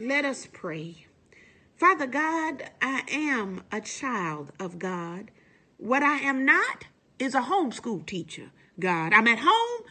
Let us pray. Father God, I am a child of God. What I am not is a homeschool teacher, God. I'm at home,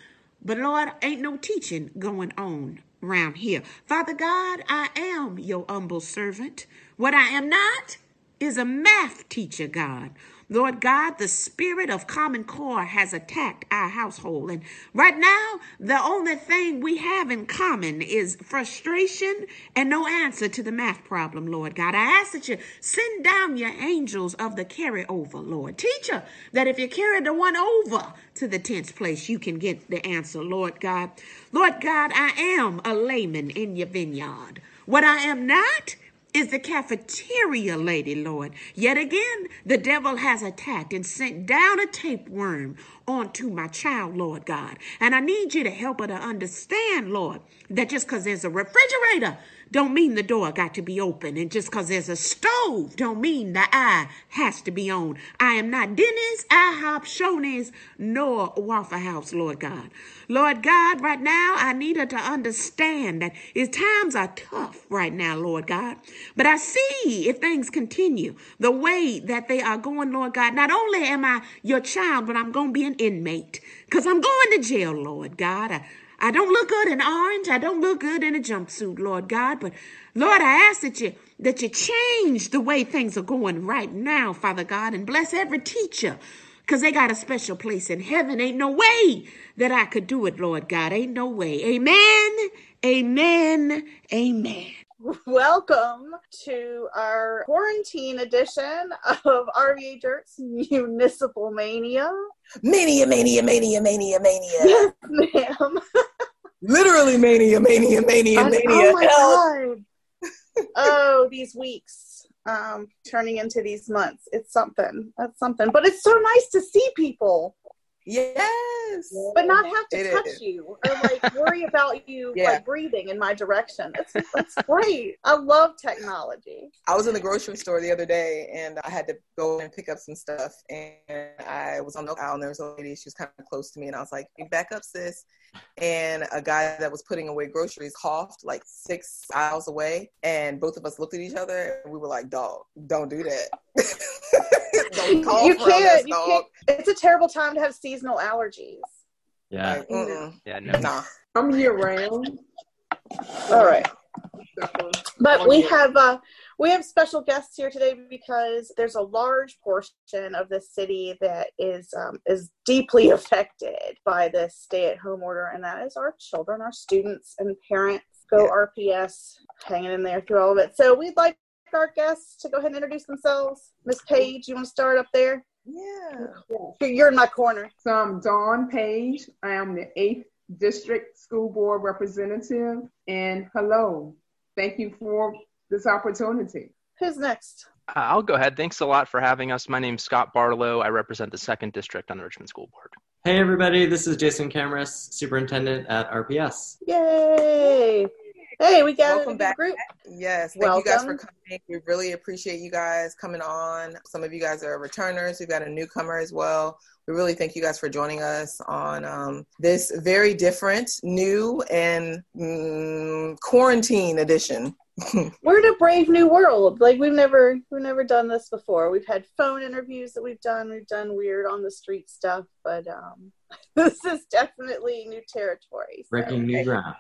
but Lord, ain't no teaching going on around here. Father God, I am your humble servant. What I am not is a math teacher, God. Lord God, the spirit of Common Core has attacked our household. And right now, the only thing we have in common is frustration and no answer to the math problem, Lord God. I ask that you send down your angels of the carryover, Lord. Teacher, that if you carry the one over to the 10th place, you can get the answer, Lord God. Lord God, I am a layman in your vineyard. What I am not is the cafeteria lady, Lord. Yet again, the devil has attacked and sent down a tapeworm onto my child, Lord God. And I need you to help her to understand, Lord, that just because there's a refrigerator don't mean the door got to be open. And just because there's a stove don't mean the eye has to be on. I am not Denny's, IHOP, Shoney's, nor Waffle House, Lord God. Lord God, right now, I need her to understand that his times are tough right now, Lord God. But I see if things continue the way that they are going, Lord God, not only am I your child, but I'm going to be an inmate because I'm going to jail, Lord God. I, I don't look good in orange. I don't look good in a jumpsuit, Lord God. But Lord, I ask that you that you change the way things are going right now, Father God, and bless every teacher. Cause they got a special place in heaven. Ain't no way that I could do it, Lord God. Ain't no way. Amen. Amen. Amen. Welcome to our quarantine edition of RVA Dirt's Municipal Mania. Mania, mania, mania, mania, mania. Yes, ma'am. Literally mania, mania, mania, mania. oh my Help. god. oh, these weeks um turning into these months. It's something. That's something. But it's so nice to see people, Yes. but not have to It touch is. you or like worry about you Yeah. like breathing in my direction. That's, that's great. I love technology. I was in the grocery store the other day and I had to go and pick up some stuff. And I was on the aisle and there was a lady, she was kind of close to me. And I was like, "Hey, back up, sis. And a guy that was putting away groceries coughed like six aisles away. And both of us looked at each other and we were like, dog, don't do that. don't cough you can't. You dog. can't. It's a terrible time to have seasonal allergies. Yeah. Like. Yeah. No. Nah. I'm year round. All right. But we have uh, we have special guests here today because there's a large portion of the city that is um, is deeply affected by this stay-at-home order, and that is our children, our students, and parents. Go RPS, hanging in there through all of it. So we'd like our guests to go ahead and introduce themselves. Miss Page, you want to start up there? Yeah. You're- You're in my corner. So I'm Dawn Page. I am the 8th District School Board Representative. And hello, thank you for this opportunity. Who's next? Uh, I'll go ahead. Thanks a lot for having us. My name's Scott Barlow. I represent the second district on the Richmond School Board. Hey everybody, this is Jason Kamras, superintendent at RPS. Yay! Hey, we got Welcome a back. group. Yes, thank you guys for coming. We really appreciate you guys coming on. Some of you guys are returners. We've got a newcomer as well. We really thank you guys for joining us on um, this very different, new, and mm, quarantine edition. We're in a brave new world. Like we've never we've never done this before. We've had phone interviews that we've done. We've done weird on the street stuff, but um, this is definitely new territory. so- Breaking new ground.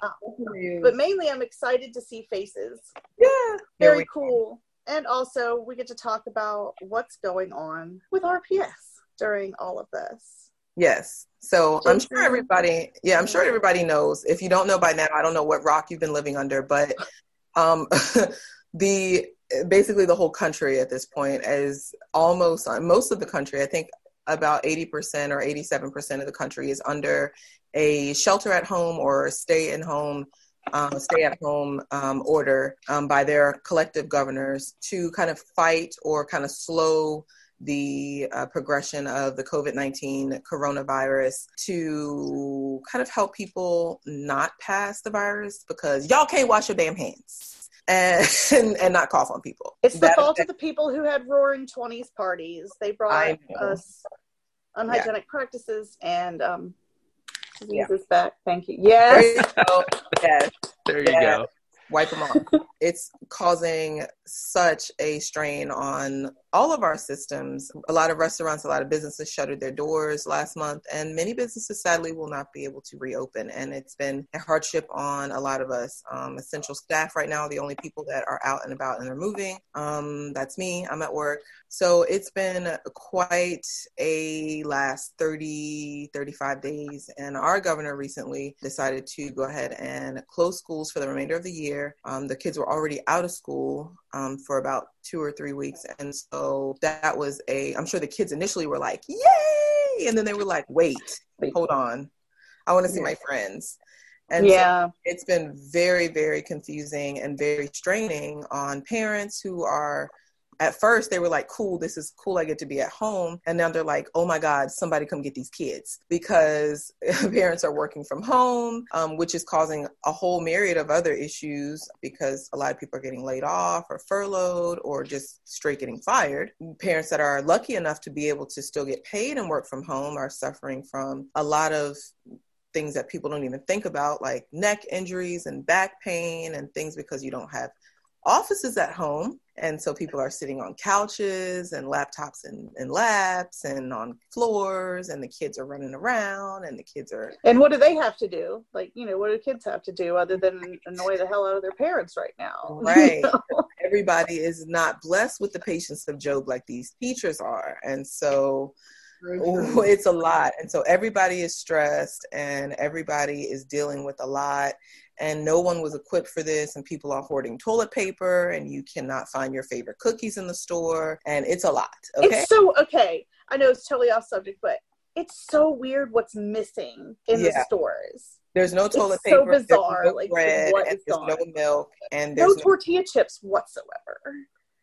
But mainly, I'm excited to see faces. Yeah, Very we- cool. And also, we get to talk about what's going on with RPS during all of this. Yes. So I'm sure everybody, yeah, I'm sure everybody knows. If you don't know by now, I don't know what rock you've been living under, but um, the basically the whole country at this point is almost most of the country. I think about 80% or 87% of the country is under a shelter at home or stay in home. Um, stay at home um, order um, by their collective governors to kind of fight or kind of slow the uh, progression of the COVID 19 coronavirus to kind of help people not pass the virus because y'all can't wash your damn hands and, and not cough on people. It's the That- fault of the people who had roaring 20s parties. They brought us unhygienic practices and um, Yeah. diseases back. Thank you. There Yes. you go. Yes. There you Yeah. go. wipe them off. it's causing such a strain on all of our systems. A lot of restaurants, a lot of businesses shuttered their doors last month, and many businesses sadly will not be able to reopen. And it's been a hardship on a lot of us. Um, essential staff right now, the only people that are out and about and are moving. Um, that's me. I'm at work. So it's been quite a last 30, 35 days. And our governor recently decided to go ahead and close schools for the remainder of the year. Um, the kids were already out of school um, for about two or three weeks. And so that was a, I'm sure the kids initially were like, yay! And then they were like, wait, hold on. I want to see my friends. And yeah. So it's been very, very confusing and very straining on parents who are at first they were like, cool, this is cool. I get to be at home. And now they're like, oh my God, somebody come get these kids because parents are working from home, um, which is causing a whole myriad of other issues because a lot of people are getting laid off or furloughed or just straight getting fired. Parents that are lucky enough to be able to still get paid and work from home are suffering from a lot of things that people don't even think about, like neck injuries and back pain and things because you don't have offices at home. And so people are sitting on couches and laptops and, and laps and on floors, and the kids are running around, and the kids are. And what do they have to do? Like, you know, what do kids have to do other than annoy the hell out of their parents right now? Right. Everybody is not blessed with the patience of Job like these teachers are. And so oh, it's a lot. And so everybody is stressed and everybody is dealing with a lot and no one was equipped for this and people are hoarding toilet paper and you cannot find your favorite cookies in the store and it's a lot okay? it's so okay i know it's totally off subject but it's so weird what's missing in yeah. the stores. There's no toilet it's paper so bizarre no like bread, what and there's no milk and there's no tortilla chips whatsoever.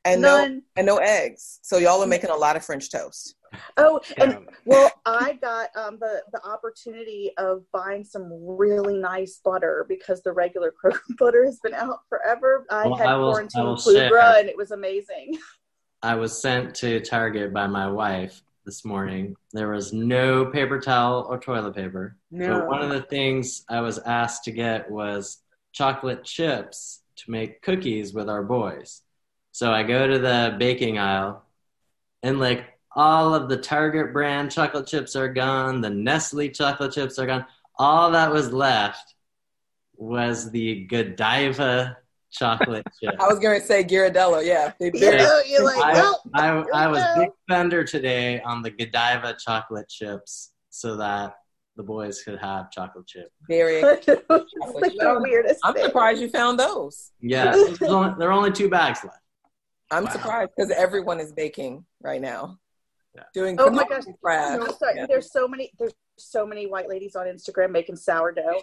And None. no and no eggs. So y'all are making a lot of french toast Oh, and well, I got um, the the opportunity of buying some really nice butter because the regular Kroger butter has been out forever. I well, had I will, quarantine Plugra, and it was amazing. I was sent to Target by my wife this morning. There was no paper towel or toilet paper. No. But one of the things I was asked to get was chocolate chips to make cookies with our boys. So I go to the baking aisle and like all of the Target brand chocolate chips are gone. The Nestle chocolate chips are gone. All that was left was the Godiva chocolate chip. I was going to say Ghirardelli. Yeah. yeah you're like, I, I, I, was big spender today on the Godiva chocolate chips so that the boys could have chocolate chip. Very like the weirdest I'm thing. surprised you found those. Yeah, only, there are only two bags left. I'm wow. surprised because everyone is baking right now yeah. Doing oh my gosh. No, sorry. Yeah. there's so many there's so many white ladies on instagram making sourdough.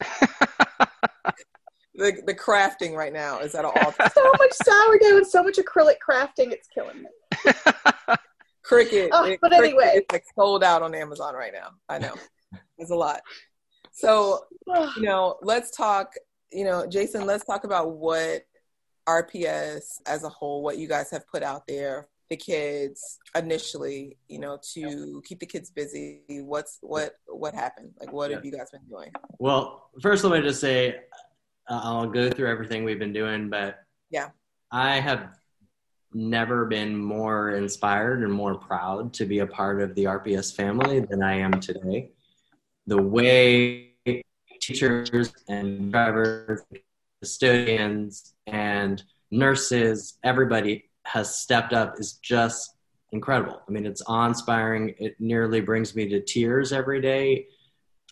The, the crafting right now is at all so much sourdough and so much acrylic crafting. It's killing me. Cricut, oh, it, but Cricut, anyway. it's like sold out on amazon right now. I know. It's a lot. So you know let's talk you know jason let's talk about what rps as a whole what you guys have put out there the kids initially you know to keep the kids busy what's what what happened? Like what yeah. have you guys been doing? Well first let me just say uh, i'll go through everything we've been doing but yeah. I have never been more inspired and more proud to be a part of the rps family than i am today. The way teachers and drivers custodians and nurses everybody has stepped up is just incredible. I mean, it's awe inspiring. It nearly brings me to tears every day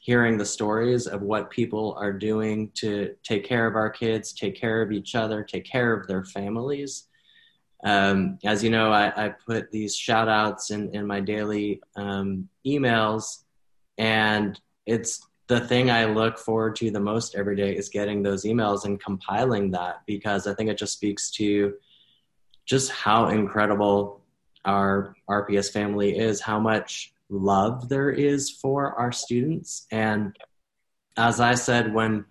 hearing the stories of what people are doing to take care of our kids, take care of each other, take care of their families. Um, as you know, I, I, put these shout outs in, in my daily um, emails, and it's the thing I look forward to the most every day is getting those emails and compiling that because I think it just speaks to just how incredible our RPS family is, how much love there is for our students. And as I said, when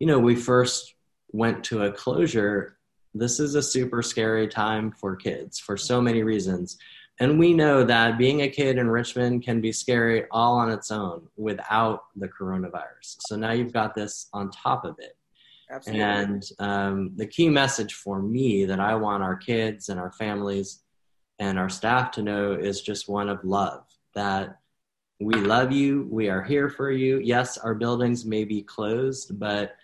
you know we first went to a closure, this is a super scary time for kids for so many reasons. And we know that being a kid in Richmond can be scary all on its own without the coronavirus. So now you've got this on top of it. Absolutely. And um, the key message for me that I want our kids and our families and our staff to know is just one of love that we love you. We are here for you. Yes, our buildings may be closed, but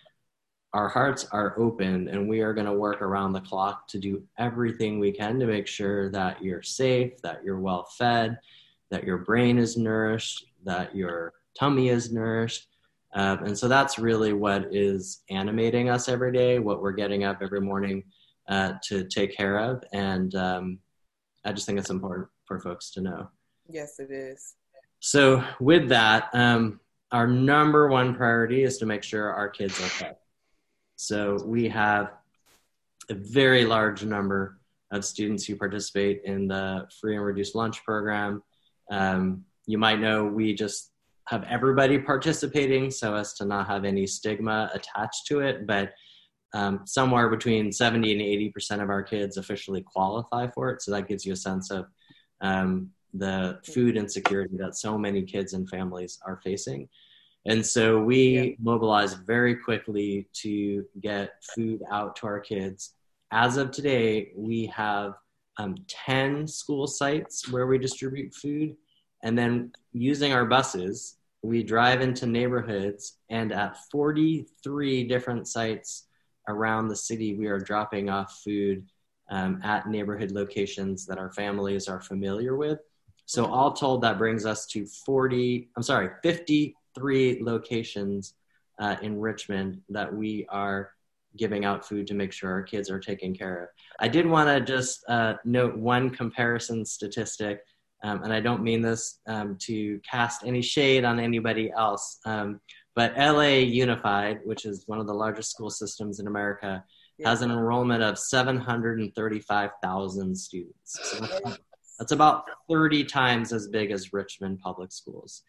our hearts are open and we are going to work around the clock to do everything we can to make sure that you're safe, that you're well fed, that your brain is nourished, that your tummy is nourished. Um, and so that's really what is animating us every day, what we're getting up every morning uh, to take care of. And um, I just think it's important for folks to know. Yes, it is. So, with that, um, our number one priority is to make sure our kids are fed. So, we have a very large number of students who participate in the free and reduced lunch program. Um, you might know we just have everybody participating so as to not have any stigma attached to it, but um, somewhere between 70 and 80% of our kids officially qualify for it. So that gives you a sense of um, the food insecurity that so many kids and families are facing. And so we yeah. mobilized very quickly to get food out to our kids. As of today, we have um, 10 school sites where we distribute food. And then using our buses, we drive into neighborhoods, and at 43 different sites around the city, we are dropping off food um, at neighborhood locations that our families are familiar with. So all told, that brings us to 40, I'm sorry, 53 locations uh, in Richmond that we are giving out food to make sure our kids are taken care of. I did want to just uh, note one comparison statistic, um, and I don't mean this um, to cast any shade on anybody else, um, but LA Unified, which is one of the largest school systems in America, yeah. has an enrollment of 735,000 students. So that's about 30 times as big as Richmond Public Schools.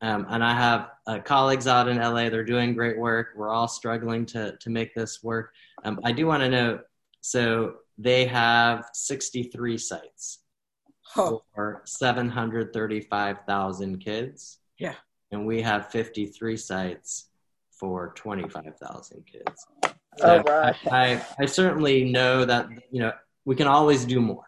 Um, and I have uh, colleagues out in LA. They're doing great work. We're all struggling to, to make this work. Um, I do want to note so they have 63 sites oh. for 735,000 kids. Yeah. And we have 53 sites for 25,000 kids. So oh, right. I, I certainly know that, you know, we can always do more.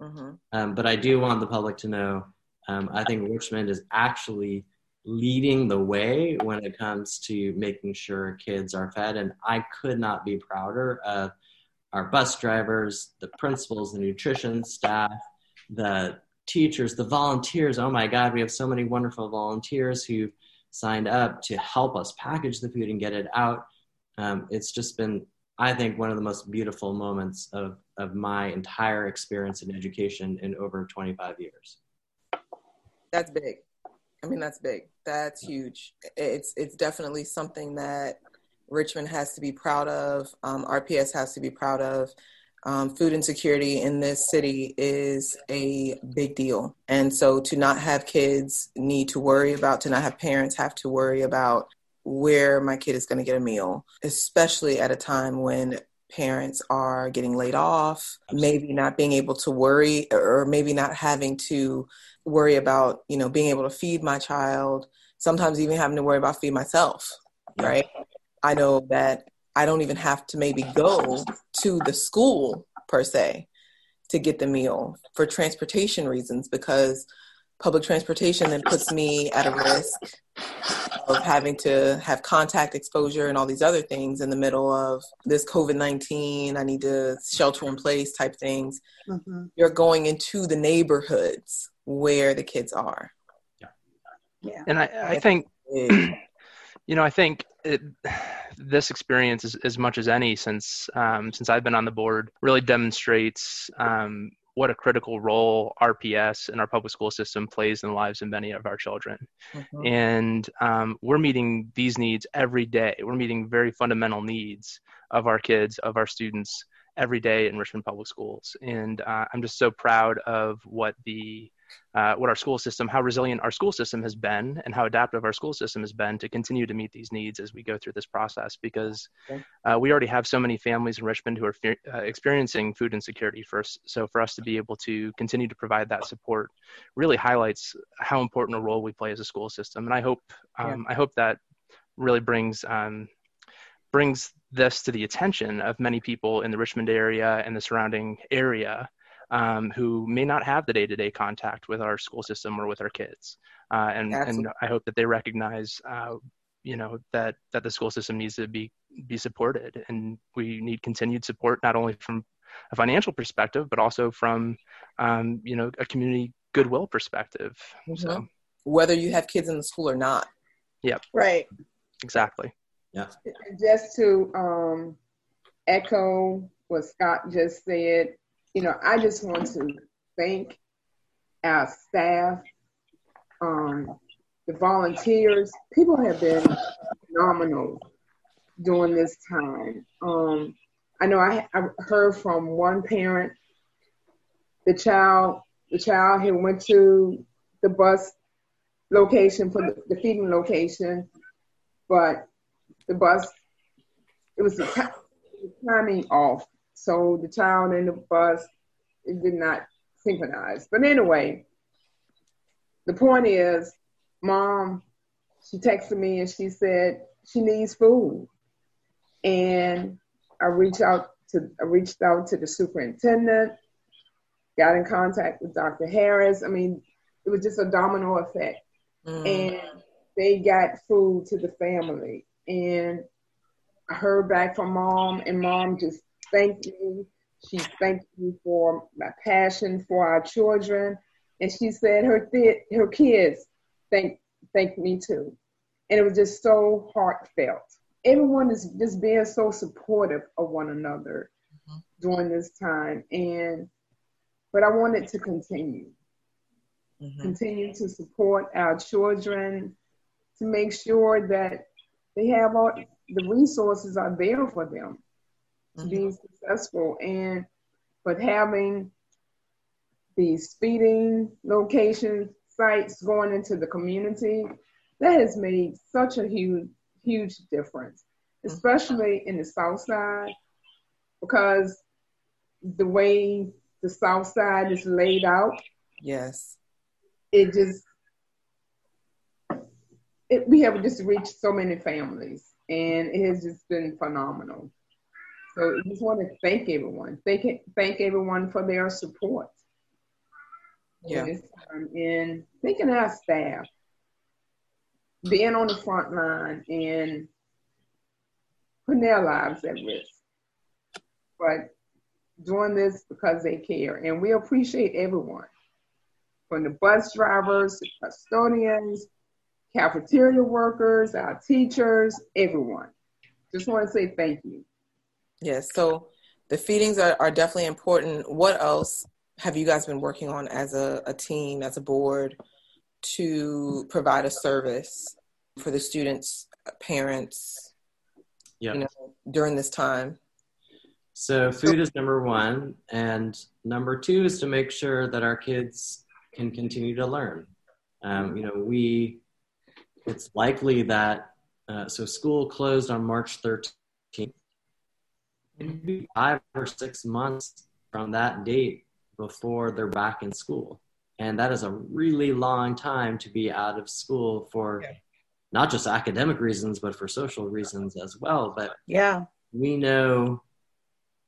Mm-hmm. Um, but I do want the public to know um, I think Richmond is actually leading the way when it comes to making sure kids are fed. And I could not be prouder of our bus drivers, the principals, the nutrition staff, the teachers, the volunteers. Oh my God, we have so many wonderful volunteers who've signed up to help us package the food and get it out. Um, it's just been, I think, one of the most beautiful moments of of my entire experience in education in over 25 years. That's big. I mean, that's big. That's huge. It's it's definitely something that Richmond has to be proud of. Um, RPS has to be proud of. Um, food insecurity in this city is a big deal, and so to not have kids need to worry about, to not have parents have to worry about where my kid is going to get a meal, especially at a time when parents are getting laid off, maybe not being able to worry or maybe not having to worry about, you know, being able to feed my child, sometimes even having to worry about feed myself, right? I know that I don't even have to maybe go to the school per se to get the meal for transportation reasons because public transportation then puts me at a risk of having to have contact exposure and all these other things in the middle of this COVID 19, I need to shelter in place type things. Mm-hmm. You're going into the neighborhoods where the kids are. Yeah. yeah. And I, I think, you know, I think it, this experience, is, as much as any since um, since I've been on the board, really demonstrates um, what a critical role RPS and our public school system plays in the lives of many of our children. Mm-hmm. And um, we're meeting these needs every day. We're meeting very fundamental needs of our kids, of our students every day in Richmond Public Schools. And uh, I'm just so proud of what the uh, what our school system, how resilient our school system has been, and how adaptive our school system has been to continue to meet these needs as we go through this process. Because uh, we already have so many families in Richmond who are fe- uh, experiencing food insecurity. First, so for us to be able to continue to provide that support really highlights how important a role we play as a school system. And I hope, um, yeah. I hope that really brings um, brings this to the attention of many people in the Richmond area and the surrounding area um, who may not have the day-to-day contact with our school system or with our kids. Uh, and, and I hope that they recognize, uh, you know, that, that the school system needs to be, be supported and we need continued support, not only from a financial perspective, but also from, um, you know, a community goodwill perspective. Mm-hmm. So whether you have kids in the school or not. Yep. Right. Exactly. Yeah. Just to um, echo what Scott just said, you know, I just want to thank our staff, um, the volunteers. People have been phenomenal during this time. Um, I know I, I heard from one parent, the child, the child had went to the bus location for the, the feeding location, but the bus, it was the, t- the timing off. So the child and the bus, it did not synchronize. But anyway, the point is, mom, she texted me and she said she needs food. And I reached out to I reached out to the superintendent, got in contact with Dr. Harris. I mean, it was just a domino effect. Mm. And they got food to the family. And I heard back from mom, and mom just thanked me. She thanked me for my passion for our children. And she said her th- her kids thank thanked me too. And it was just so heartfelt. Everyone is just being so supportive of one another mm-hmm. during this time. And but I wanted to continue mm-hmm. continue to support our children to make sure that they have all the resources are there for them mm-hmm. to be mm-hmm. successful and but having these feeding locations sites going into the community that has made such a huge huge difference mm-hmm. especially in the south side because the way the south side is laid out yes it just it, we have just reached so many families and it has just been phenomenal. So I just want to thank everyone. Thank thank everyone for their support. Yeah. And thanking our staff, being on the front line and putting their lives at risk. But doing this because they care. And we appreciate everyone from the bus drivers, custodians, cafeteria workers, our teachers, everyone. Just want to say thank you. Yes, so the feedings are, are definitely important. What else have you guys been working on as a, a team, as a board, to provide a service for the students, parents, yep. you know, during this time? So food is number one, and number two is to make sure that our kids can continue to learn. Um, you know, we, it's likely that, uh, so school closed on March 13th. Maybe five or six months from that date before they're back in school. And that is a really long time to be out of school for not just academic reasons, but for social reasons as well. But yeah, we know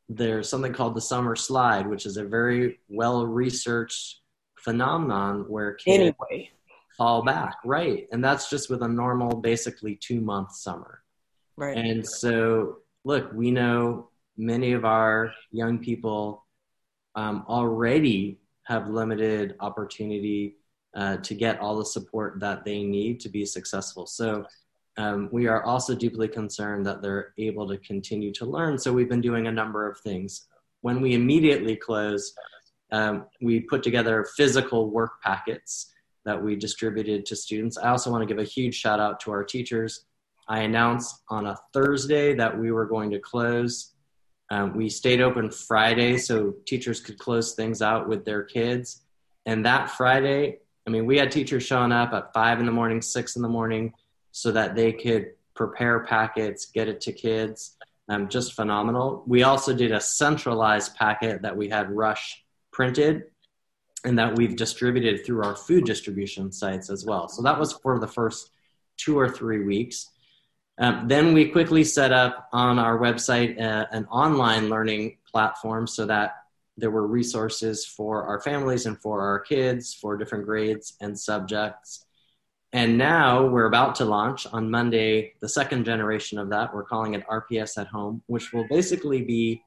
there's something called the summer slide, which is a very well researched phenomenon where kids anyway. fall back, right? And that's just with a normal, basically two month summer. Right. And so, look, we know many of our young people um, already have limited opportunity uh, to get all the support that they need to be successful. So, um, we are also deeply concerned that they're able to continue to learn. So, we've been doing a number of things. When we immediately closed, um, we put together physical work packets that we distributed to students. I also want to give a huge shout out to our teachers. I announced on a Thursday that we were going to close. Um, we stayed open Friday so teachers could close things out with their kids. And that Friday, I mean, we had teachers showing up at five in the morning, six in the morning, so that they could prepare packets, get it to kids. Um, just phenomenal. We also did a centralized packet that we had Rush printed and that we've distributed through our food distribution sites as well. So that was for the first two or three weeks. Um, then we quickly set up on our website uh, an online learning platform so that there were resources for our families and for our kids for different grades and subjects. And now we're about to launch on Monday the second generation of that. We're calling it RPS at Home, which will basically be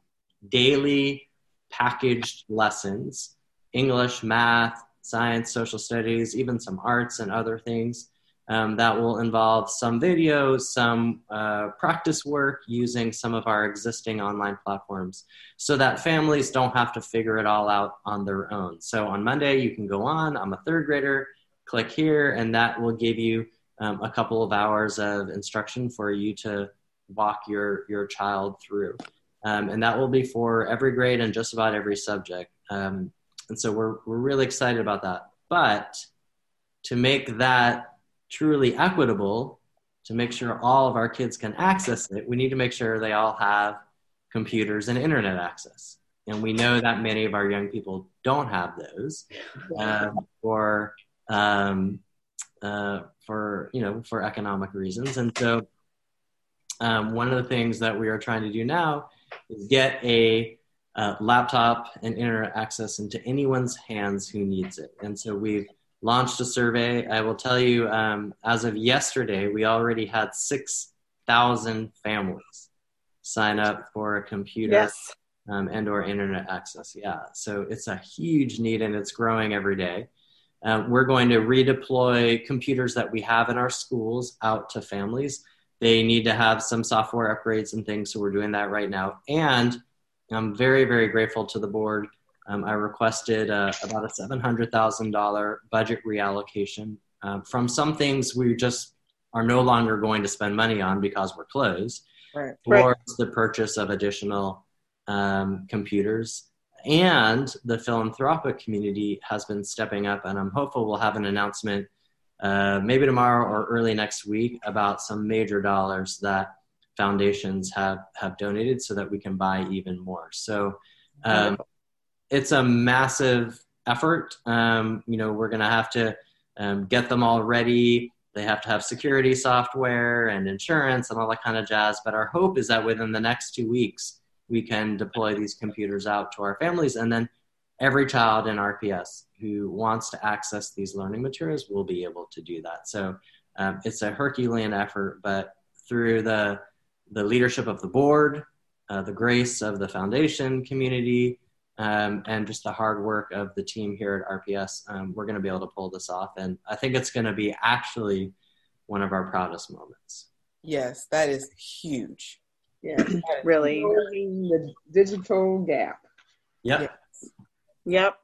daily packaged lessons English, math, science, social studies, even some arts and other things um, that will involve some videos, some uh, practice work using some of our existing online platforms so that families don't have to figure it all out on their own. So on Monday, you can go on, I'm a third grader, click here, and that will give you um, a couple of hours of instruction for you to walk your, your child through. Um, and that will be for every grade and just about every subject. Um, and so we're, we're really excited about that. But to make that truly equitable, to make sure all of our kids can access it, we need to make sure they all have computers and internet access. And we know that many of our young people don't have those um, for, um, uh, for, you know, for economic reasons. And so um, one of the things that we are trying to do now is get a uh, laptop and internet access into anyone's hands who needs it. And so we've launched a survey. I will tell you, um, as of yesterday, we already had 6,000 families sign up for a computer Yes. um, and or internet access. Yeah, so it's a huge need and it's growing every day. Uh, we're going to redeploy computers that we have in our schools out to families. They need to have some software upgrades and things, so we're doing that right now. And I'm very, very grateful to the board. Um, I requested uh, about a $700,000 budget reallocation um, from some things we just are no longer going to spend money on because we're closed Right. Right. towards the purchase of additional um, computers. And the philanthropic community has been stepping up, and I'm hopeful we'll have an announcement uh, maybe tomorrow or early next week about some major dollars that foundations have have donated so that we can buy even more. So um, it's a massive effort. Um, you know, we're going to have to um, get them all ready. They have to have security software and insurance and all that kind of jazz. But our hope is that within the next two weeks, we can deploy these computers out to our families. And then every child in RPS who wants to access these learning materials will be able to do that. So um, it's a Herculean effort, but through the, the leadership of the board, uh, the grace of the foundation community, um, and just the hard work of the team here at RPS, um, we're going to be able to pull this off. And I think it's going to be actually one of our proudest moments. Yes, that is huge. Yeah. Really. Closing the digital gap. Yep. Yep.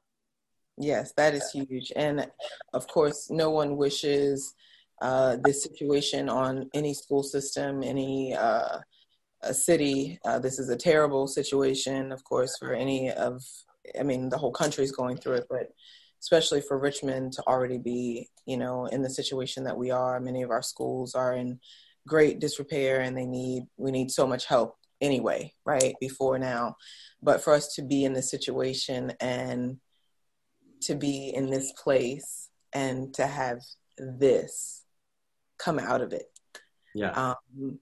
Yes, that is huge. And of course, no one wishes uh, this situation on any school system, any uh, a city. Uh, this is a terrible situation, of course, for any of, I mean, the whole country is going through it, but especially for Richmond to already be, you know, in the situation that we are. Many of our schools are in great disrepair and they need, we need so much help anyway, right? Before now. But for us to be in this situation and to be in this place and to have this come out of it. Yeah. Um,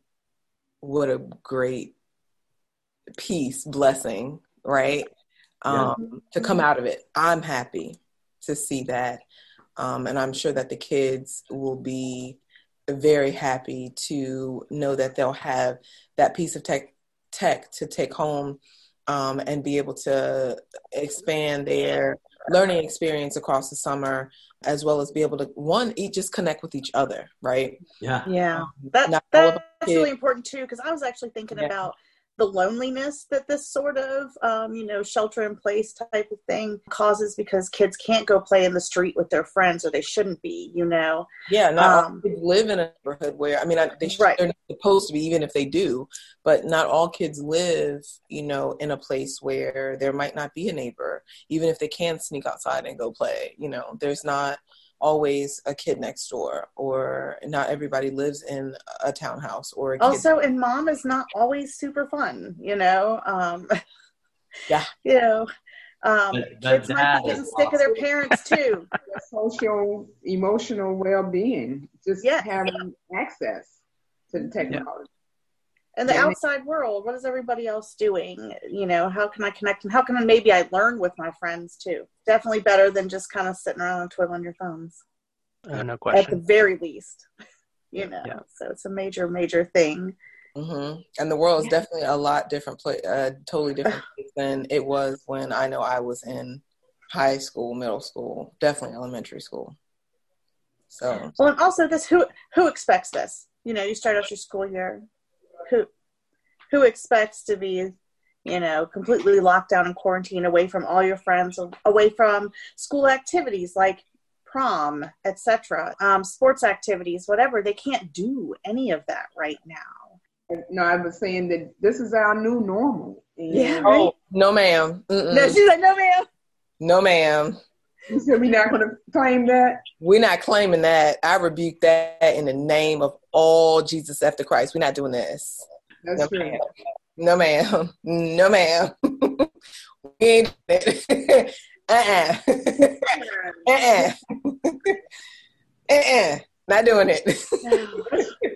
what a great peace, blessing, right? Um, To come out of it. I'm happy to see that. Um, and I'm sure that the kids will be very happy to know that they'll have that piece of tech, tech to take home um, and be able to expand their learning experience across the summer as well as be able to one each just connect with each other right Yeah. Yeah. Um, that, Not all of that's our really important too, because I was actually thinking Yeah. about the loneliness that this sort of, um, you know, shelter in place type of thing causes because kids can't go play in the street with their friends or they shouldn't be, you know. yeah not all Um, kids live in a neighborhood where i mean I, they should, Right. they're not supposed to be even if they do but not all kids live you know in a place where there might not be a neighbor even if they can sneak outside and go play you know there's not always a kid next door or not everybody lives in a townhouse or a kid Also, and mom is not always super fun, you know. Um, Yeah. You know, um, But- but kids might be getting is sick of their parents too. Social, emotional well being, just Yes. having access. to the technology. And the outside world, what is everybody else doing? You know, how can I connect and how can I maybe I learn with my friends too? Definitely better than just kind of sitting around and twiddling your thumbs. Uh, no question. At the very least, you know. Yeah. So it's a major, major thing. Mm-hmm. And the world is yeah. definitely a lot different, place, uh, totally different than it was when I know I was in high school, middle school, definitely elementary school. So well, and also this who who expects this? You know, you start out your school year. Who who expects to be, you know, completely locked down and quarantined away from all your friends, away from school activities like prom, etc., um, sports activities, whatever. They can't do any of that right now. No, I was saying that this is our new normal. Yeah. Right? Oh, no, ma'am. Mm-mm. No, she's like, no, ma'am. No, ma'am. You said we're not going to claim that? We're not claiming that. I rebuke that in the name of all Jesus after Christ. We're not doing this. That's no, true. Ma'am. No, ma'am. No, ma'am. we ain't it. uh-uh. uh-uh. uh-uh. Not doing it.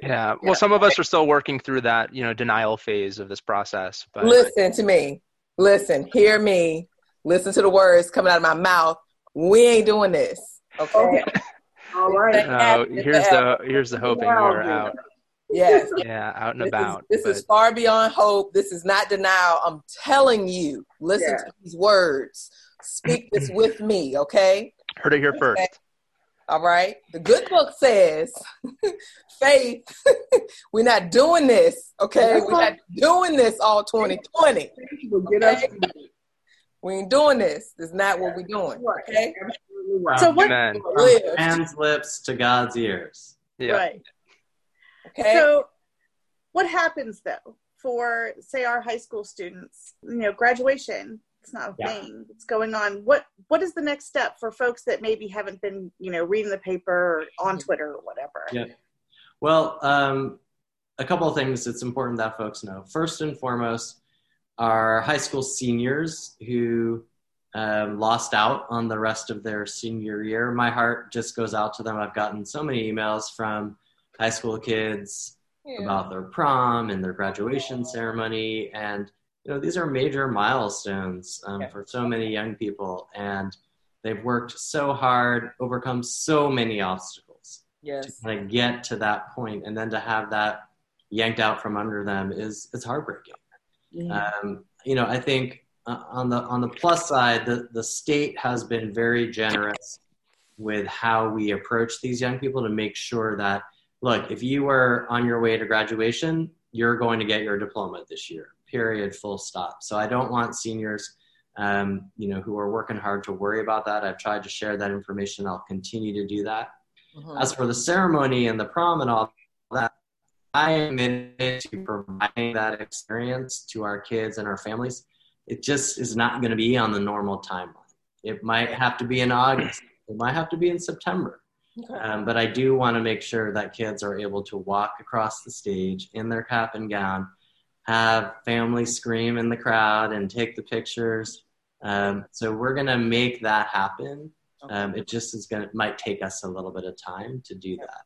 yeah. Well, some of us are still working through that, you know, denial phase of this process. But listen to me. Listen, hear me. Listen to the words coming out of my mouth we ain't doing this. Okay. All right. No, uh, here's the here's the hoping we're out. Yes. Yeah, out and this about. Is, this but... is far beyond hope. This is not denial. I'm telling you, listen yeah. to these words. Speak this with me, okay? Heard it here okay. first. All right. The good book says, faith, we're not doing this, okay? We're not doing this all 2020. Okay? We ain't doing this. This is not what we're doing. Okay. So what? From hands lips to God's ears. Yeah. Right. Okay. So, what happens though for say our high school students? You know, graduation. It's not a yeah. thing. It's going on. What What is the next step for folks that maybe haven't been, you know, reading the paper or on Twitter or whatever? Yeah. Well, um, a couple of things it's important that folks know. First and foremost, are high school seniors who um, lost out on the rest of their senior year. My heart just goes out to them. I've gotten so many emails from high school kids yeah. about their prom and their graduation ceremony. And, you know, these are major milestones um, yeah. for so many young people. And they've worked so hard, overcome so many obstacles yes. to kind of get to that point. And then to have that yanked out from under them is, it's heartbreaking. Yeah. Um, you know, I think uh, on the on the plus side, the the state has been very generous with how we approach these young people to make sure that look, if you were on your way to graduation, you're going to get your diploma this year. Period. Full stop. So I don't want seniors, um, you know, who are working hard to worry about that. I've tried to share that information. I'll continue to do that. Mm-hmm. As for the ceremony and the prom and all I am committed to providing that experience to our kids and our families. It just is not going to be on the normal timeline. It might have to be in August. It might have to be in September. Okay. Um, but I do want to make sure that kids are able to walk across the stage in their cap and gown, have family scream in the crowd and take the pictures. Um, so we're going to make that happen. Okay. Um, it just is going to might take us a little bit of time to do that.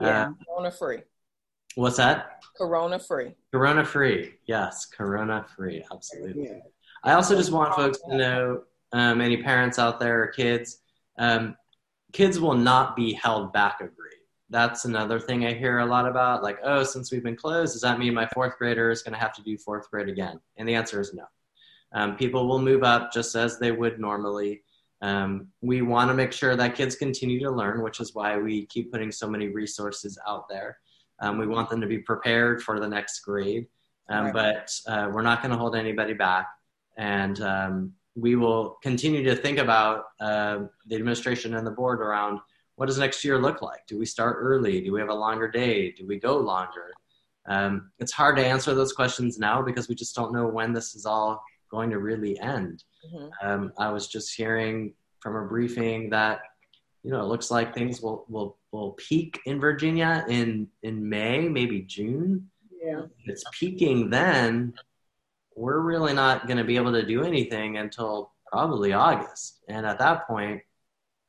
Yeah, corona free. What's that? Corona free. Corona free. Yes, Corona free. Absolutely. Yeah. I also just want folks to know, um, any parents out there or kids, um, kids will not be held back a grade. That's another thing I hear a lot about. Like, oh, since we've been closed, does that mean my fourth grader is going to have to do fourth grade again? And the answer is no. Um, people will move up just as they would normally. Um, we want to make sure that kids continue to learn, which is why we keep putting so many resources out there. Um, we want them to be prepared for the next grade, um, right. but uh, we're not going to hold anybody back. And um, we will continue to think about uh, the administration and the board around what does next year look like? Do we start early? Do we have a longer day? Do we go longer? Um, it's hard to answer those questions now because we just don't know when this is all going to really end. Mm-hmm. Um, I was just hearing from a briefing that you know, it looks like things will will will peak in Virginia in in May, maybe June. Yeah. If it's peaking then, we're really not going to be able to do anything until probably August. And at that point,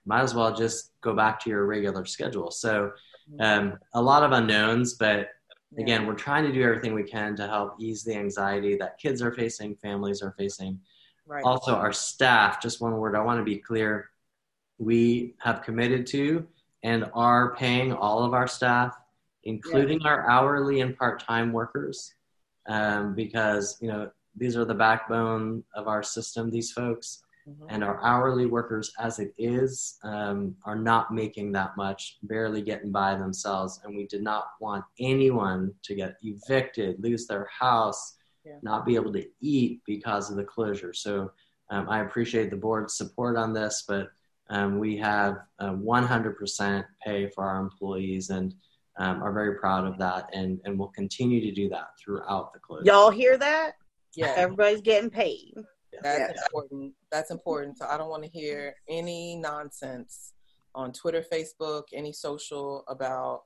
might as well just go back to your regular schedule. So, um, a lot of unknowns, but Again, we're trying to do everything we can to help ease the anxiety that kids are facing, families are facing. Right. Also, our staff, just one word, I want to be clear. We have committed to and are paying all of our staff, including our hourly and part time workers, um, because, you know, these are the backbone of our system, these folks. Mhm. And our hourly workers, as it is, um, are not making that much, barely getting by themselves. And we did not want anyone to get evicted, lose their house, Yeah. not be able to eat because of the closure. So um, I appreciate the board's support on this, but um, we have uh, 100% pay for our employees and um, are very proud of that. And, and will continue to do that throughout the closure. Y'all hear that? Yeah. Everybody's getting paid. That's Yes. important. That's important. So I don't want to hear any nonsense on Twitter, Facebook, any social about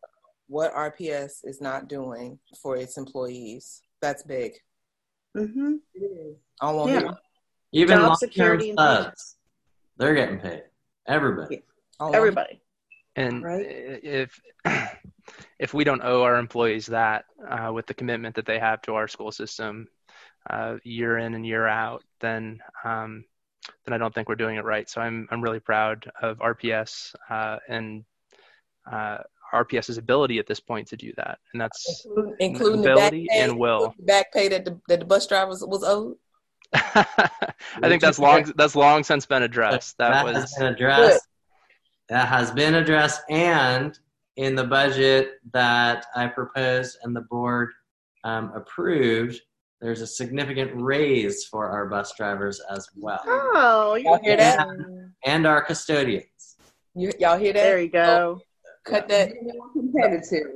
what RPS is not doing for its employees. That's big. Mm-hmm. It is. I don't want Yeah. Even Job security and subs, they're getting paid. Everybody. I Everybody. And Right. if if we don't owe our employees that uh, with the commitment that they have to our school system uh, year in and year out, then um, then I don't think we're doing it right. So I'm I'm really proud of RPS uh, and uh, RPS's ability at this point to do that, and that's Including, including the back ability pay, and will. including the back pay that the, that the bus drivers was owed. I think that's long that's long since been addressed. That has was been addressed. That has been addressed, and in the budget that I proposed and the board um, approved, there's a significant raise for our bus drivers as well, Oh, Y'all hear that? and our custodians. You, y'all hear that? There you go. Cut that. Competitive.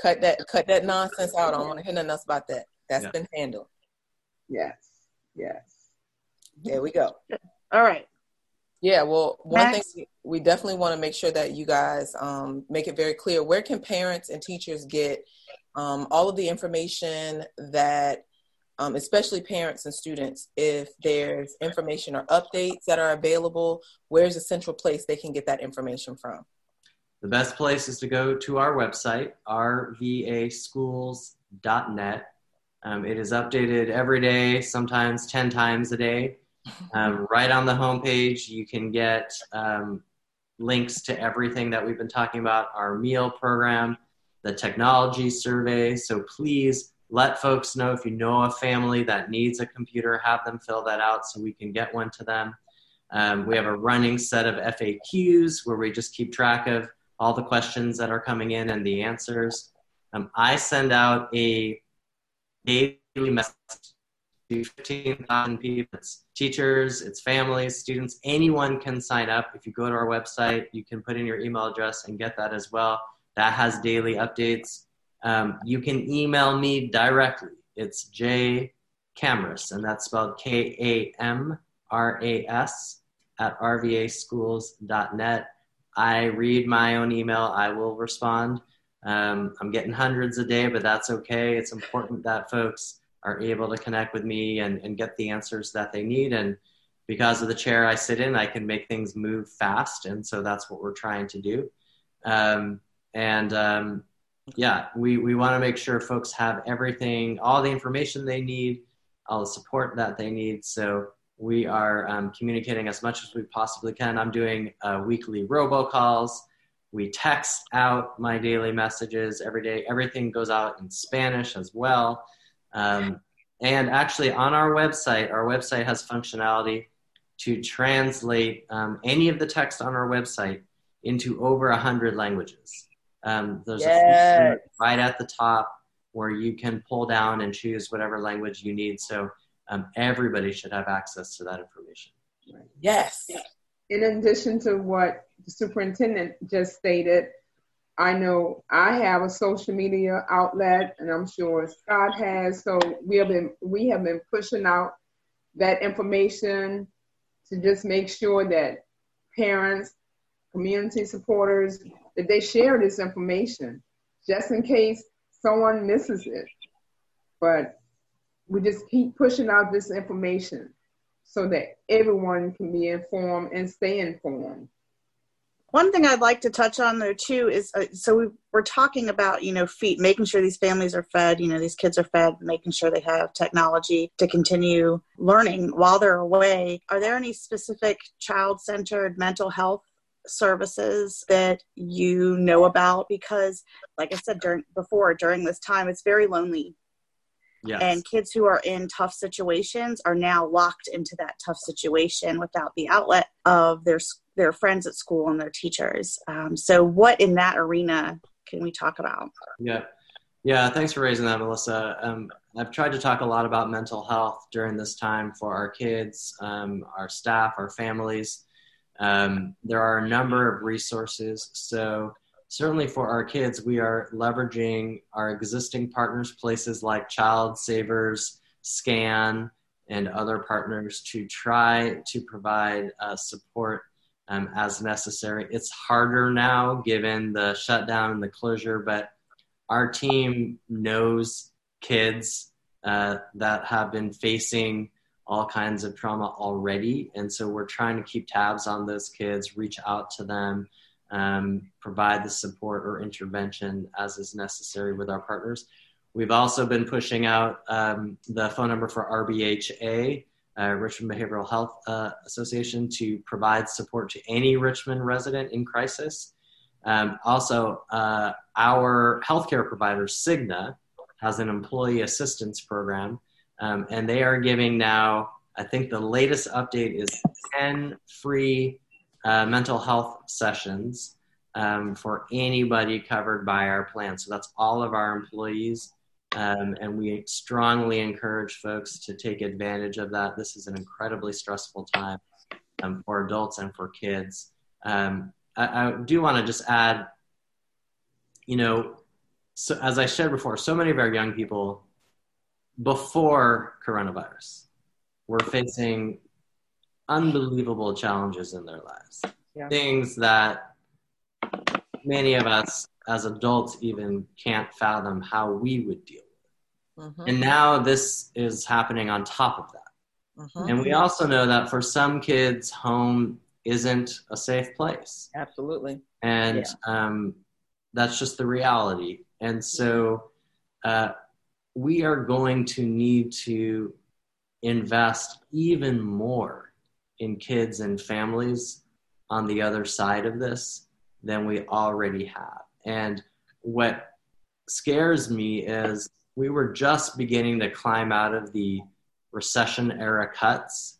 Cut that. Cut that nonsense out. I don't want to hear nothing else about that. That's Yeah. been handled. Yes. Yes. There we go. All right. Yeah, well, one Max? thing we definitely want to make sure that you guys um, make it very clear where can parents and teachers get um, all of the information that, um, especially parents and students, if there's information or updates that are available, where's a central place they can get that information from? The best place is to go to our website, rvaschools.net. Um, it is updated every day, sometimes 10 times a day. Um, right on the homepage, you can get um, links to everything that we've been talking about our meal program, the technology survey. So please let folks know if you know a family that needs a computer, have them fill that out so we can get one to them. Um, we have a running set of FAQs where we just keep track of all the questions that are coming in and the answers. Um, I send out a daily message to 15,000 people. It's teachers, it's families, students, anyone can sign up. If you go to our website, you can put in your email address and get that as well. That has daily updates. Um, you can email me directly. It's J Kamras, and that's spelled K A M R A S at rvaschools.net. I read my own email. I will respond. Um, I'm getting hundreds a day, but that's okay. It's important that folks are able to connect with me and, and get the answers that they need. And because of the chair I sit in, I can make things move fast. And so that's what we're trying to do. Um, and um, yeah, we, we want to make sure folks have everything, all the information they need, all the support that they need. So we are um, communicating as much as we possibly can. I'm doing uh, weekly robocalls. We text out my daily messages every day. Everything goes out in Spanish as well. Um, and actually, on our website, our website has functionality to translate um, any of the text on our website into over 100 languages. Um, there's a feature right at the top where you can pull down and choose whatever language you need. So um, everybody should have access to that information. Yes. In addition to what the superintendent just stated, I know I have a social media outlet, and I'm sure Scott has. So we have been we have been pushing out that information to just make sure that parents, community supporters, that they share this information, just in case someone misses it. But we just keep pushing out this information so that everyone can be informed and stay informed. One thing I'd like to touch on though too is uh, so we, we're talking about you know feet, making sure these families are fed, you know these kids are fed, making sure they have technology to continue learning while they're away. Are there any specific child-centered mental health services that you know about because like i said during before during this time it's very lonely yes. and kids who are in tough situations are now locked into that tough situation without the outlet of their their friends at school and their teachers. Um, so what in that arena can we talk about? Yeah. Yeah thanks for raising that melissa. Um, i've tried to talk a lot about mental health during this time for our kids um, our staff our families. Um, there are a number of resources. So, certainly for our kids, we are leveraging our existing partners, places like Child Savers, SCAN, and other partners to try to provide uh, support um, as necessary. It's harder now given the shutdown and the closure, but our team knows kids uh, that have been facing all kinds of trauma already. And so we're trying to keep tabs on those kids, reach out to them, um, provide the support or intervention as is necessary with our partners. We've also been pushing out um, the phone number for RBHA, uh, Richmond Behavioral Health uh, Association, to provide support to any Richmond resident in crisis. Um, also, uh, our healthcare provider, Cigna, has an employee assistance program um, and they are giving now, I think the latest update is 10 free uh, mental health sessions um, for anybody covered by our plan. So that's all of our employees. Um, and we strongly encourage folks to take advantage of that. This is an incredibly stressful time um, for adults and for kids. Um, I, I, do want to just add, you know, so as I shared before, so many of our young people before coronavirus were facing unbelievable challenges in their lives. Yeah. Things that many of us as adults even can't fathom how we would deal with. Mm-hmm. And now this is happening on top of that. Mm-hmm. And we also know that for some kids, home isn't a safe place. Absolutely. And yeah. um, that's just the reality. And so uh, we are going to need to invest even more in kids and families on the other side of this than we already have. And what scares me is we were just beginning to climb out of the recession era cuts.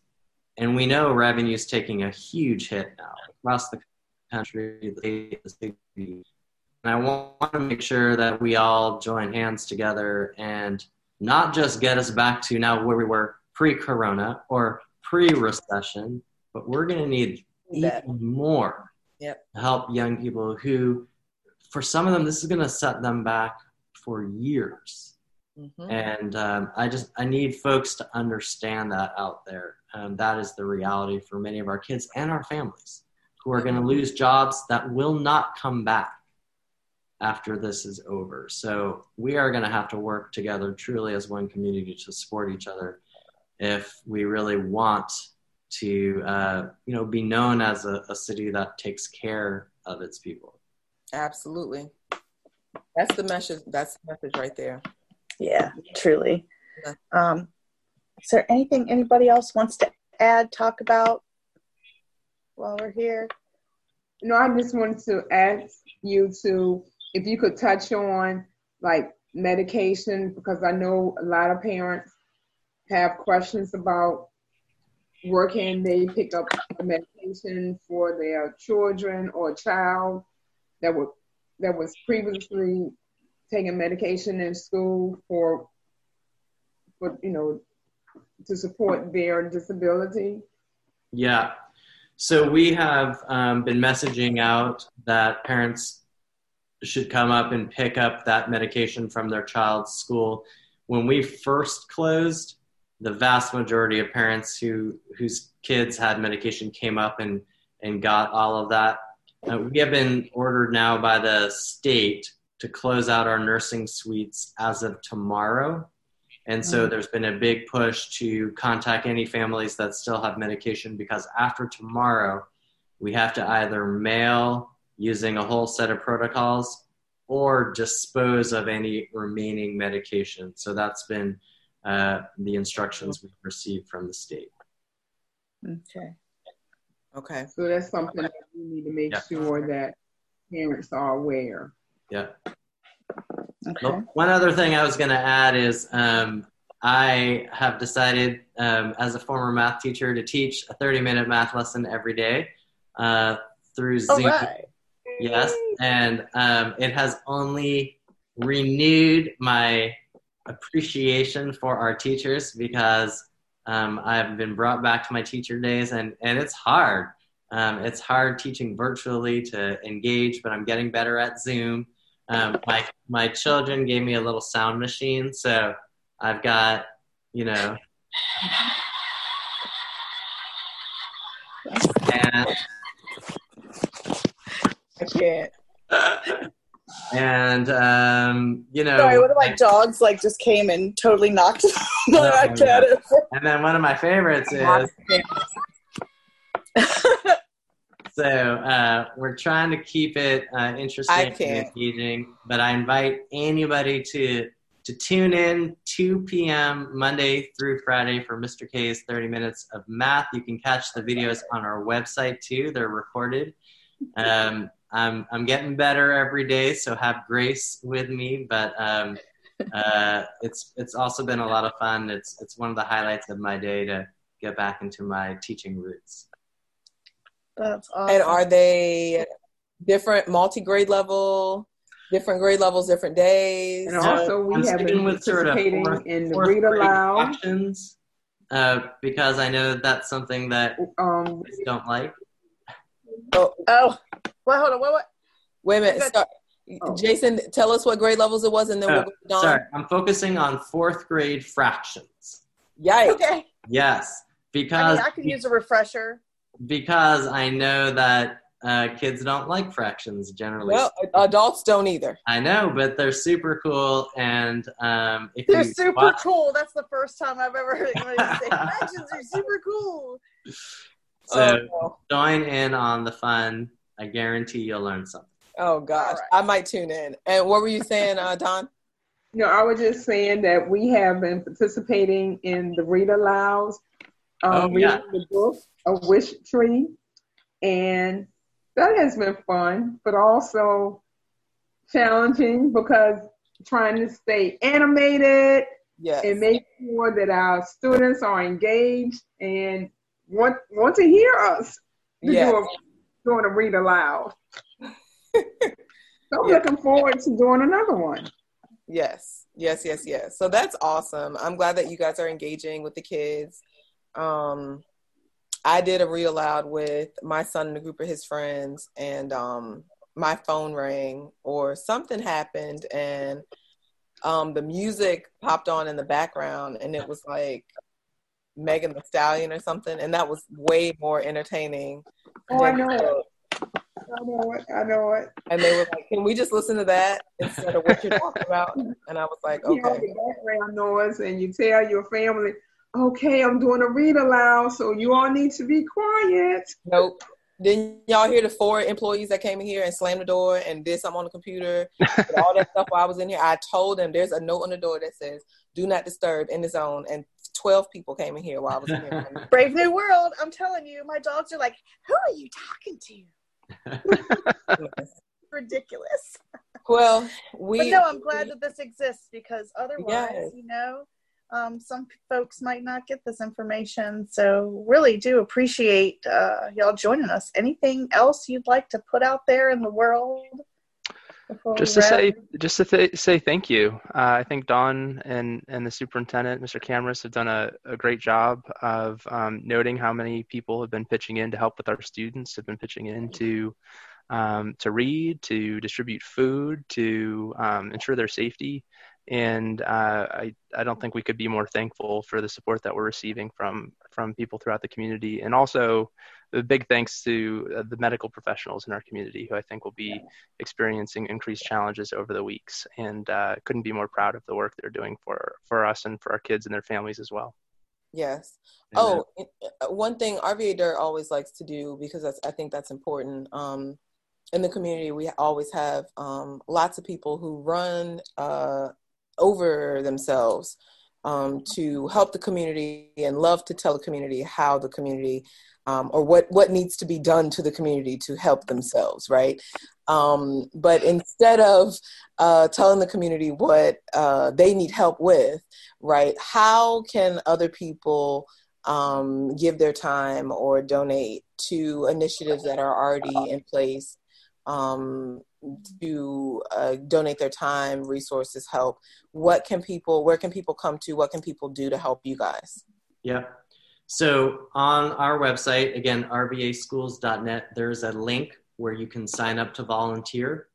And we know revenue is taking a huge hit now across the country. And I want to make sure that we all join hands together and not just get us back to now where we were pre corona or pre recession, but we're going to need even more yep. to help young people who, for some of them, this is going to set them back for years. Mm-hmm. And um, I just I need folks to understand that out there. Um, that is the reality for many of our kids and our families who are going to lose jobs that will not come back after this is over. So we are going to have to work together truly as one community to support each other if we really want to, uh, you know, be known as a, a city that takes care of its people. Absolutely. That's the message. That's the message right there. Yeah, truly. Yeah. Um, is there anything anybody else wants to add, talk about while we're here? No, I just wanted to ask you to if you could touch on like medication, because I know a lot of parents have questions about where can they pick up medication for their children or child that were that was previously taking medication in school for for you know to support their disability yeah so we have um, been messaging out that parents should come up and pick up that medication from their child's school. When we first closed, the vast majority of parents who whose kids had medication came up and and got all of that. Uh, we have been ordered now by the state to close out our nursing suites as of tomorrow. And so mm. there's been a big push to contact any families that still have medication because after tomorrow, we have to either mail using a whole set of protocols or dispose of any remaining medication. So that's been uh, the instructions we've received from the state. Okay. Okay. So that's something that we need to make Yeah. sure that parents are aware. Yeah. Okay. Well, one other thing I was going to add is um, I have decided, um, as a former math teacher, to teach a 30 minute math lesson every day uh, through All Zoom. right. Yes, and um, it has only renewed my appreciation for our teachers because um, I've been brought back to my teacher days, and and it's hard. Um, it's hard teaching virtually to engage, but I'm getting better at Zoom. Um, my my children gave me a little sound machine, so I've got you know. And I can't. and um, you know, Sorry, one of my dogs like just came and totally knocked my iPad yeah. over. and then one of my favorites is so uh, we're trying to keep it uh, interesting and engaging. But I invite anybody to to tune in 2 p.m. Monday through Friday for Mr. K's 30 minutes of math. You can catch the videos on our website too; they're recorded. Um, I'm I'm getting better every day, so have grace with me. But um, uh, it's it's also been a lot of fun. It's it's one of the highlights of my day to get back into my teaching roots. That's awesome. And are they different multi-grade level, different grade levels, different days? And So, also, we I'm have been with sort of participating fourth- in the read aloud. fractions, uh, because I know that's something that Um, kids don't like. Oh, oh. well, hold on. What? What? Wait a minute. Okay. Oh. Jason, tell us what grade levels it was, and then we'll Oh, go to Dawn. Sorry, I'm focusing on fourth grade fractions. Yikes. Okay. Yes, I because mean, I could use a refresher. because I know that uh, kids don't like fractions generally. Well, adults don't either. I know, but they're super cool, and um, if They're you super watch- cool. That's the first time I've ever heard anybody say fractions are super cool. So oh, join in on the fun. I guarantee you'll learn something. oh gosh, All right. I might tune in. And what were you saying, uh, Dawn? No, I was just saying that we have been participating in the read alouds, um, Oh, reading yeah. the book A Wish Tree, and that has been fun, but also challenging because trying to stay animated Yes. and make sure that our students are engaged and want want to hear us to Yes. do a, doing a read aloud. so I'm Yeah. looking forward to doing another one. Yes, yes, yes, yes. So that's awesome. I'm glad that you guys are engaging with the kids. Um, I did a read aloud with my son and a group of his friends, and um, my phone rang or something happened, and um, the music popped on in the background, and it was like Megan Thee Stallion or something, and that was way more entertaining. Oh, I know it. I know it. I know it. And they were like, "Can we just listen to that instead of what you're talking about?" And I was like, You hear "Okay." the background noise, and you tell your family, "Okay, I'm doing a read aloud, so you all need to be quiet." Nope. Didn't y'all hear the four employees that came in here and slammed the door and did something on the computer? all that stuff while I was in here. I told them there's a note on the door that says "Do not disturb" in the zone, and twelve people came in here while I was in here. Brave New World. I'm telling you, my dogs are like, who are you talking to? Ridiculous. well, But we no, I'm glad that this exists because otherwise, Yes. you know, um, some folks might not get this information. So really do appreciate uh, y'all joining us. Anything else you'd like to put out there in the world? Just to say just to th- say thank you. Uh, i think Dawn and and the superintendent mr Kamras have done a, a great job of um, noting how many people have been pitching in to help with our students have been pitching in to um, to read to distribute food to um, ensure their safety and uh, I, I don't think we could be more thankful for the support that we're receiving from from people throughout the community and also a big thanks to uh, the medical professionals in our community who I think will be experiencing increased challenges over the weeks and uh, couldn't be more proud of the work they're doing for for us and for our kids and their families as well. Yes. Oh, uh, one thing RVA Dirt always likes to do because that's I think that's important. Um, in the community, we always have um, lots of people who run uh, over themselves um, to help the community and love to tell the community how the community um, or what what needs to be done to the community to help themselves, right? Um, but instead of uh, telling the community what uh, they need help with, right? How can other people um, give their time or donate to initiatives that are already in place um, to uh, donate their time, resources, help. What can people, where can people come to? What can people do to help you guys? Yeah. So on our website, again, rvaschools.net, there's a link where you can sign up to volunteer.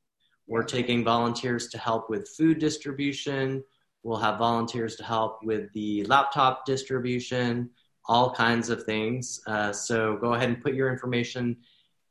We're taking volunteers to help with food distribution. We'll have volunteers to help with the laptop distribution, all kinds of things. Uh, so go ahead and put your information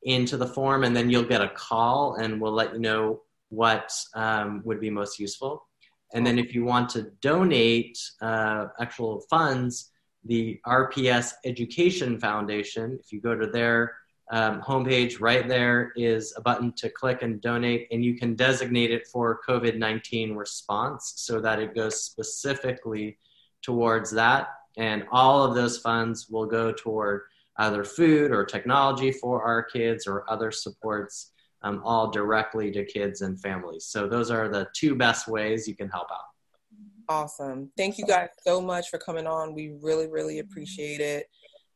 into the form, and then you'll get a call, and we'll let you know what um, would be most useful. And then if you want to donate uh, actual funds, the RPS Education Foundation, if you go to their um, homepage, right there is a button to click and donate, and you can designate it for COVID 19 response so that it goes specifically towards that. And all of those funds will go toward either food or technology for our kids or other supports, um, all directly to kids and families. So those are the two best ways you can help out. Awesome. Thank you guys so much for coming on. We really, really appreciate it.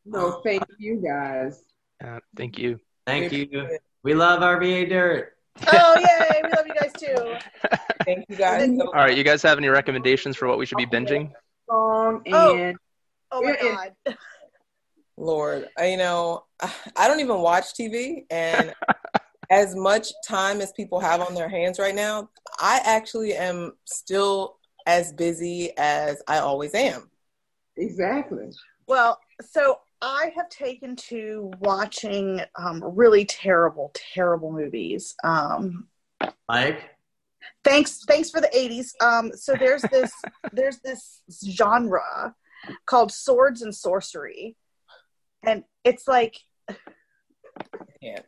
No, um, thank you guys. Uh, thank you. Thank we you. We love RVA Dirt. Oh, yay. We love you guys too. thank you guys. All right. You guys have any recommendations for what we should be binging? Song and oh. oh my God. Lord, I, you know, I don't even watch TV, and as much time as people have on their hands right now, I actually am still as busy as I always am. Exactly. Well, so I have taken to watching um, really terrible, terrible movies. Um, like thanks, thanks for the '80s. Um, so there's this, there's this genre called swords and sorcery, and it's like yeah.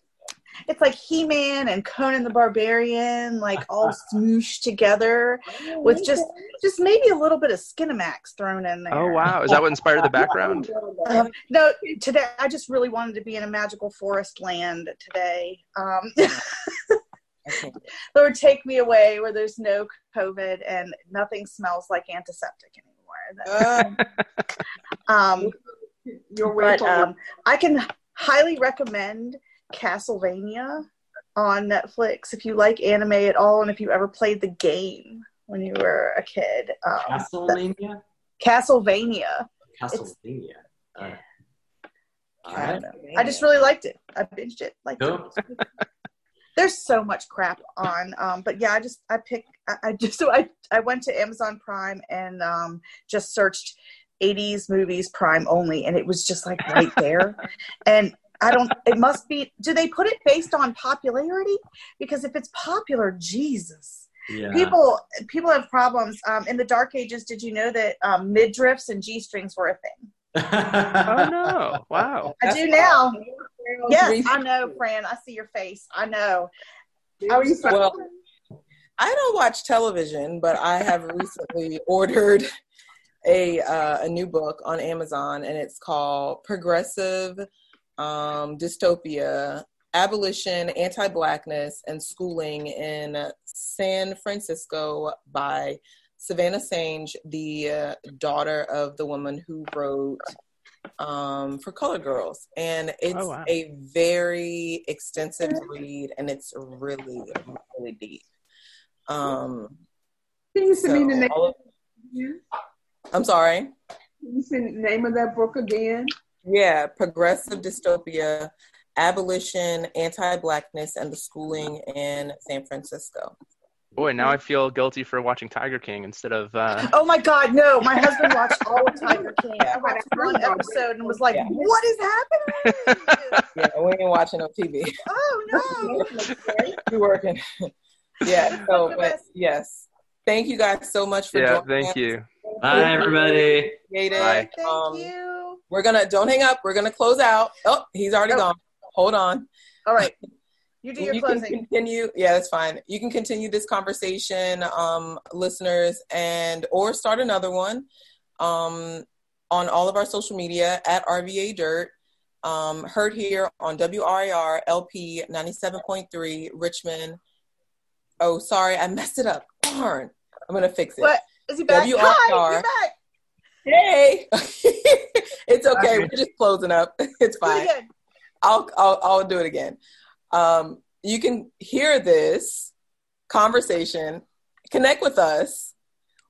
it's like he-man and conan the barbarian like all smooshed together with just just maybe a little bit of Skinemax thrown in there. Oh wow. Is that what inspired the background? Um, no today i just really wanted to be in a magical forest land today. Um, lord take me away where there's no covid and nothing smells like antiseptic anymore. Um, you're but um, I can highly recommend Castlevania on Netflix if you like anime at all, and if you ever played the game when you were a kid. Um, Castlevania. Castlevania. Castlevania. I, I, just really liked it. I binged it. Like cool. there's so much crap on, um, but yeah, I just I picked. I, I just so I I went to Amazon Prime and um, just searched 80s movies prime only and it was just like right there. And i don't it must be do they put it based on popularity? Because if it's popular jesus. Yeah. people people have problems. Um, in the dark ages did you know that um, midriffs and g-strings were a thing? Oh no. Wow. I do now. Yes i know fran. I see your face. I know. How are you well, I don't watch television, but I have recently ordered a uh, a new book on Amazon, and it's called Progressive um, Dystopia: Abolition, Anti-Blackness, and Schooling in San Francisco by Savannah Shange, the uh, daughter of the woman who wrote um, for Color Girls, and it's oh, wow. a very extensive read, and it's really really deep. Um, Can you send so me the name? Of, I'm sorry. You say the name of that book again? Yeah, Progressive Dystopia, Abolition, Anti-Blackness, and the Schooling in San Francisco. Boy, now I feel guilty for watching Tiger King instead of. Uh... Oh my God, no! My husband watched all of Tiger King. I watched one episode and was like, yeah. "What is happening?" yeah, we ain't watching no TV. Oh no! we working. yeah. So, but yes, thank you guys so much for. Yeah, thank us. you. Bye, everybody. Appreciate. Bye. Thank Um, you. We're gonna don't hang up. We're gonna close out. Oh, he's already Oh. gone. Hold on. All right. You do your you can closing. continue. Yeah, that's fine. You can continue this conversation, um, listeners, and or start another one um, on all of our social media at RVA Dirt. Um, heard here on WRIR LP 97.3 Richmond. Oh, sorry, I messed it up. Darn. I'm gonna fix it. What? Is he back? WRR. Hi, you're back. Hey, it's okay. We're just closing up. It's it fine. again. I'll, I'll I'll do it again. Um, you can hear this conversation, connect with us,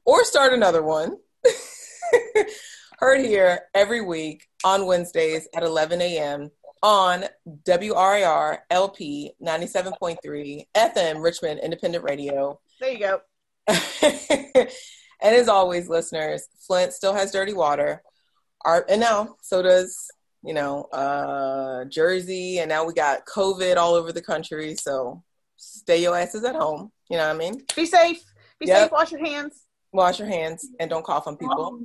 or start another one. Heard here every week on Wednesdays at 11 a.m. on WRIR LP 97.3 FM Richmond Independent Radio. There you go. And as always, listeners, Flint still has dirty water. Our, and now so does you know uh, Jersey, and now we got COVID all over the country. So stay your asses at home. You know what I mean? Be safe. Be Yep. safe. Wash your hands. Wash your hands and don't cough on people.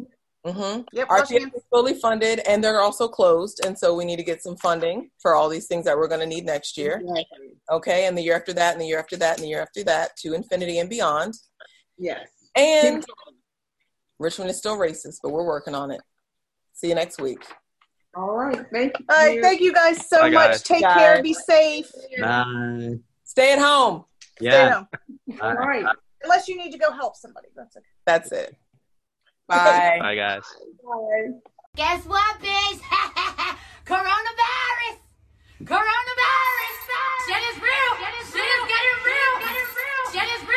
Mm-hmm. Yep. Your is fully funded, and they're also closed, and so we need to get some funding for all these things that we're going to need next year. Exactly. Okay, and the year after that, and the year after that, and the year after that, to infinity and beyond. Yes. And Richmond is still racist, but we're working on it. See you next week. All right. Thank you. All right. Thank you guys so Bye, much. Guys. Take Bye. care. Be safe. Bye. Stay at home. Yeah. At home. All right. Unless you need to go help somebody. That's it. That's it. Bye. Bye, guys. Bye. Guess what, bitch? Coronavirus. Coronavirus. Shit is real. Shit is getting real. Shit is real.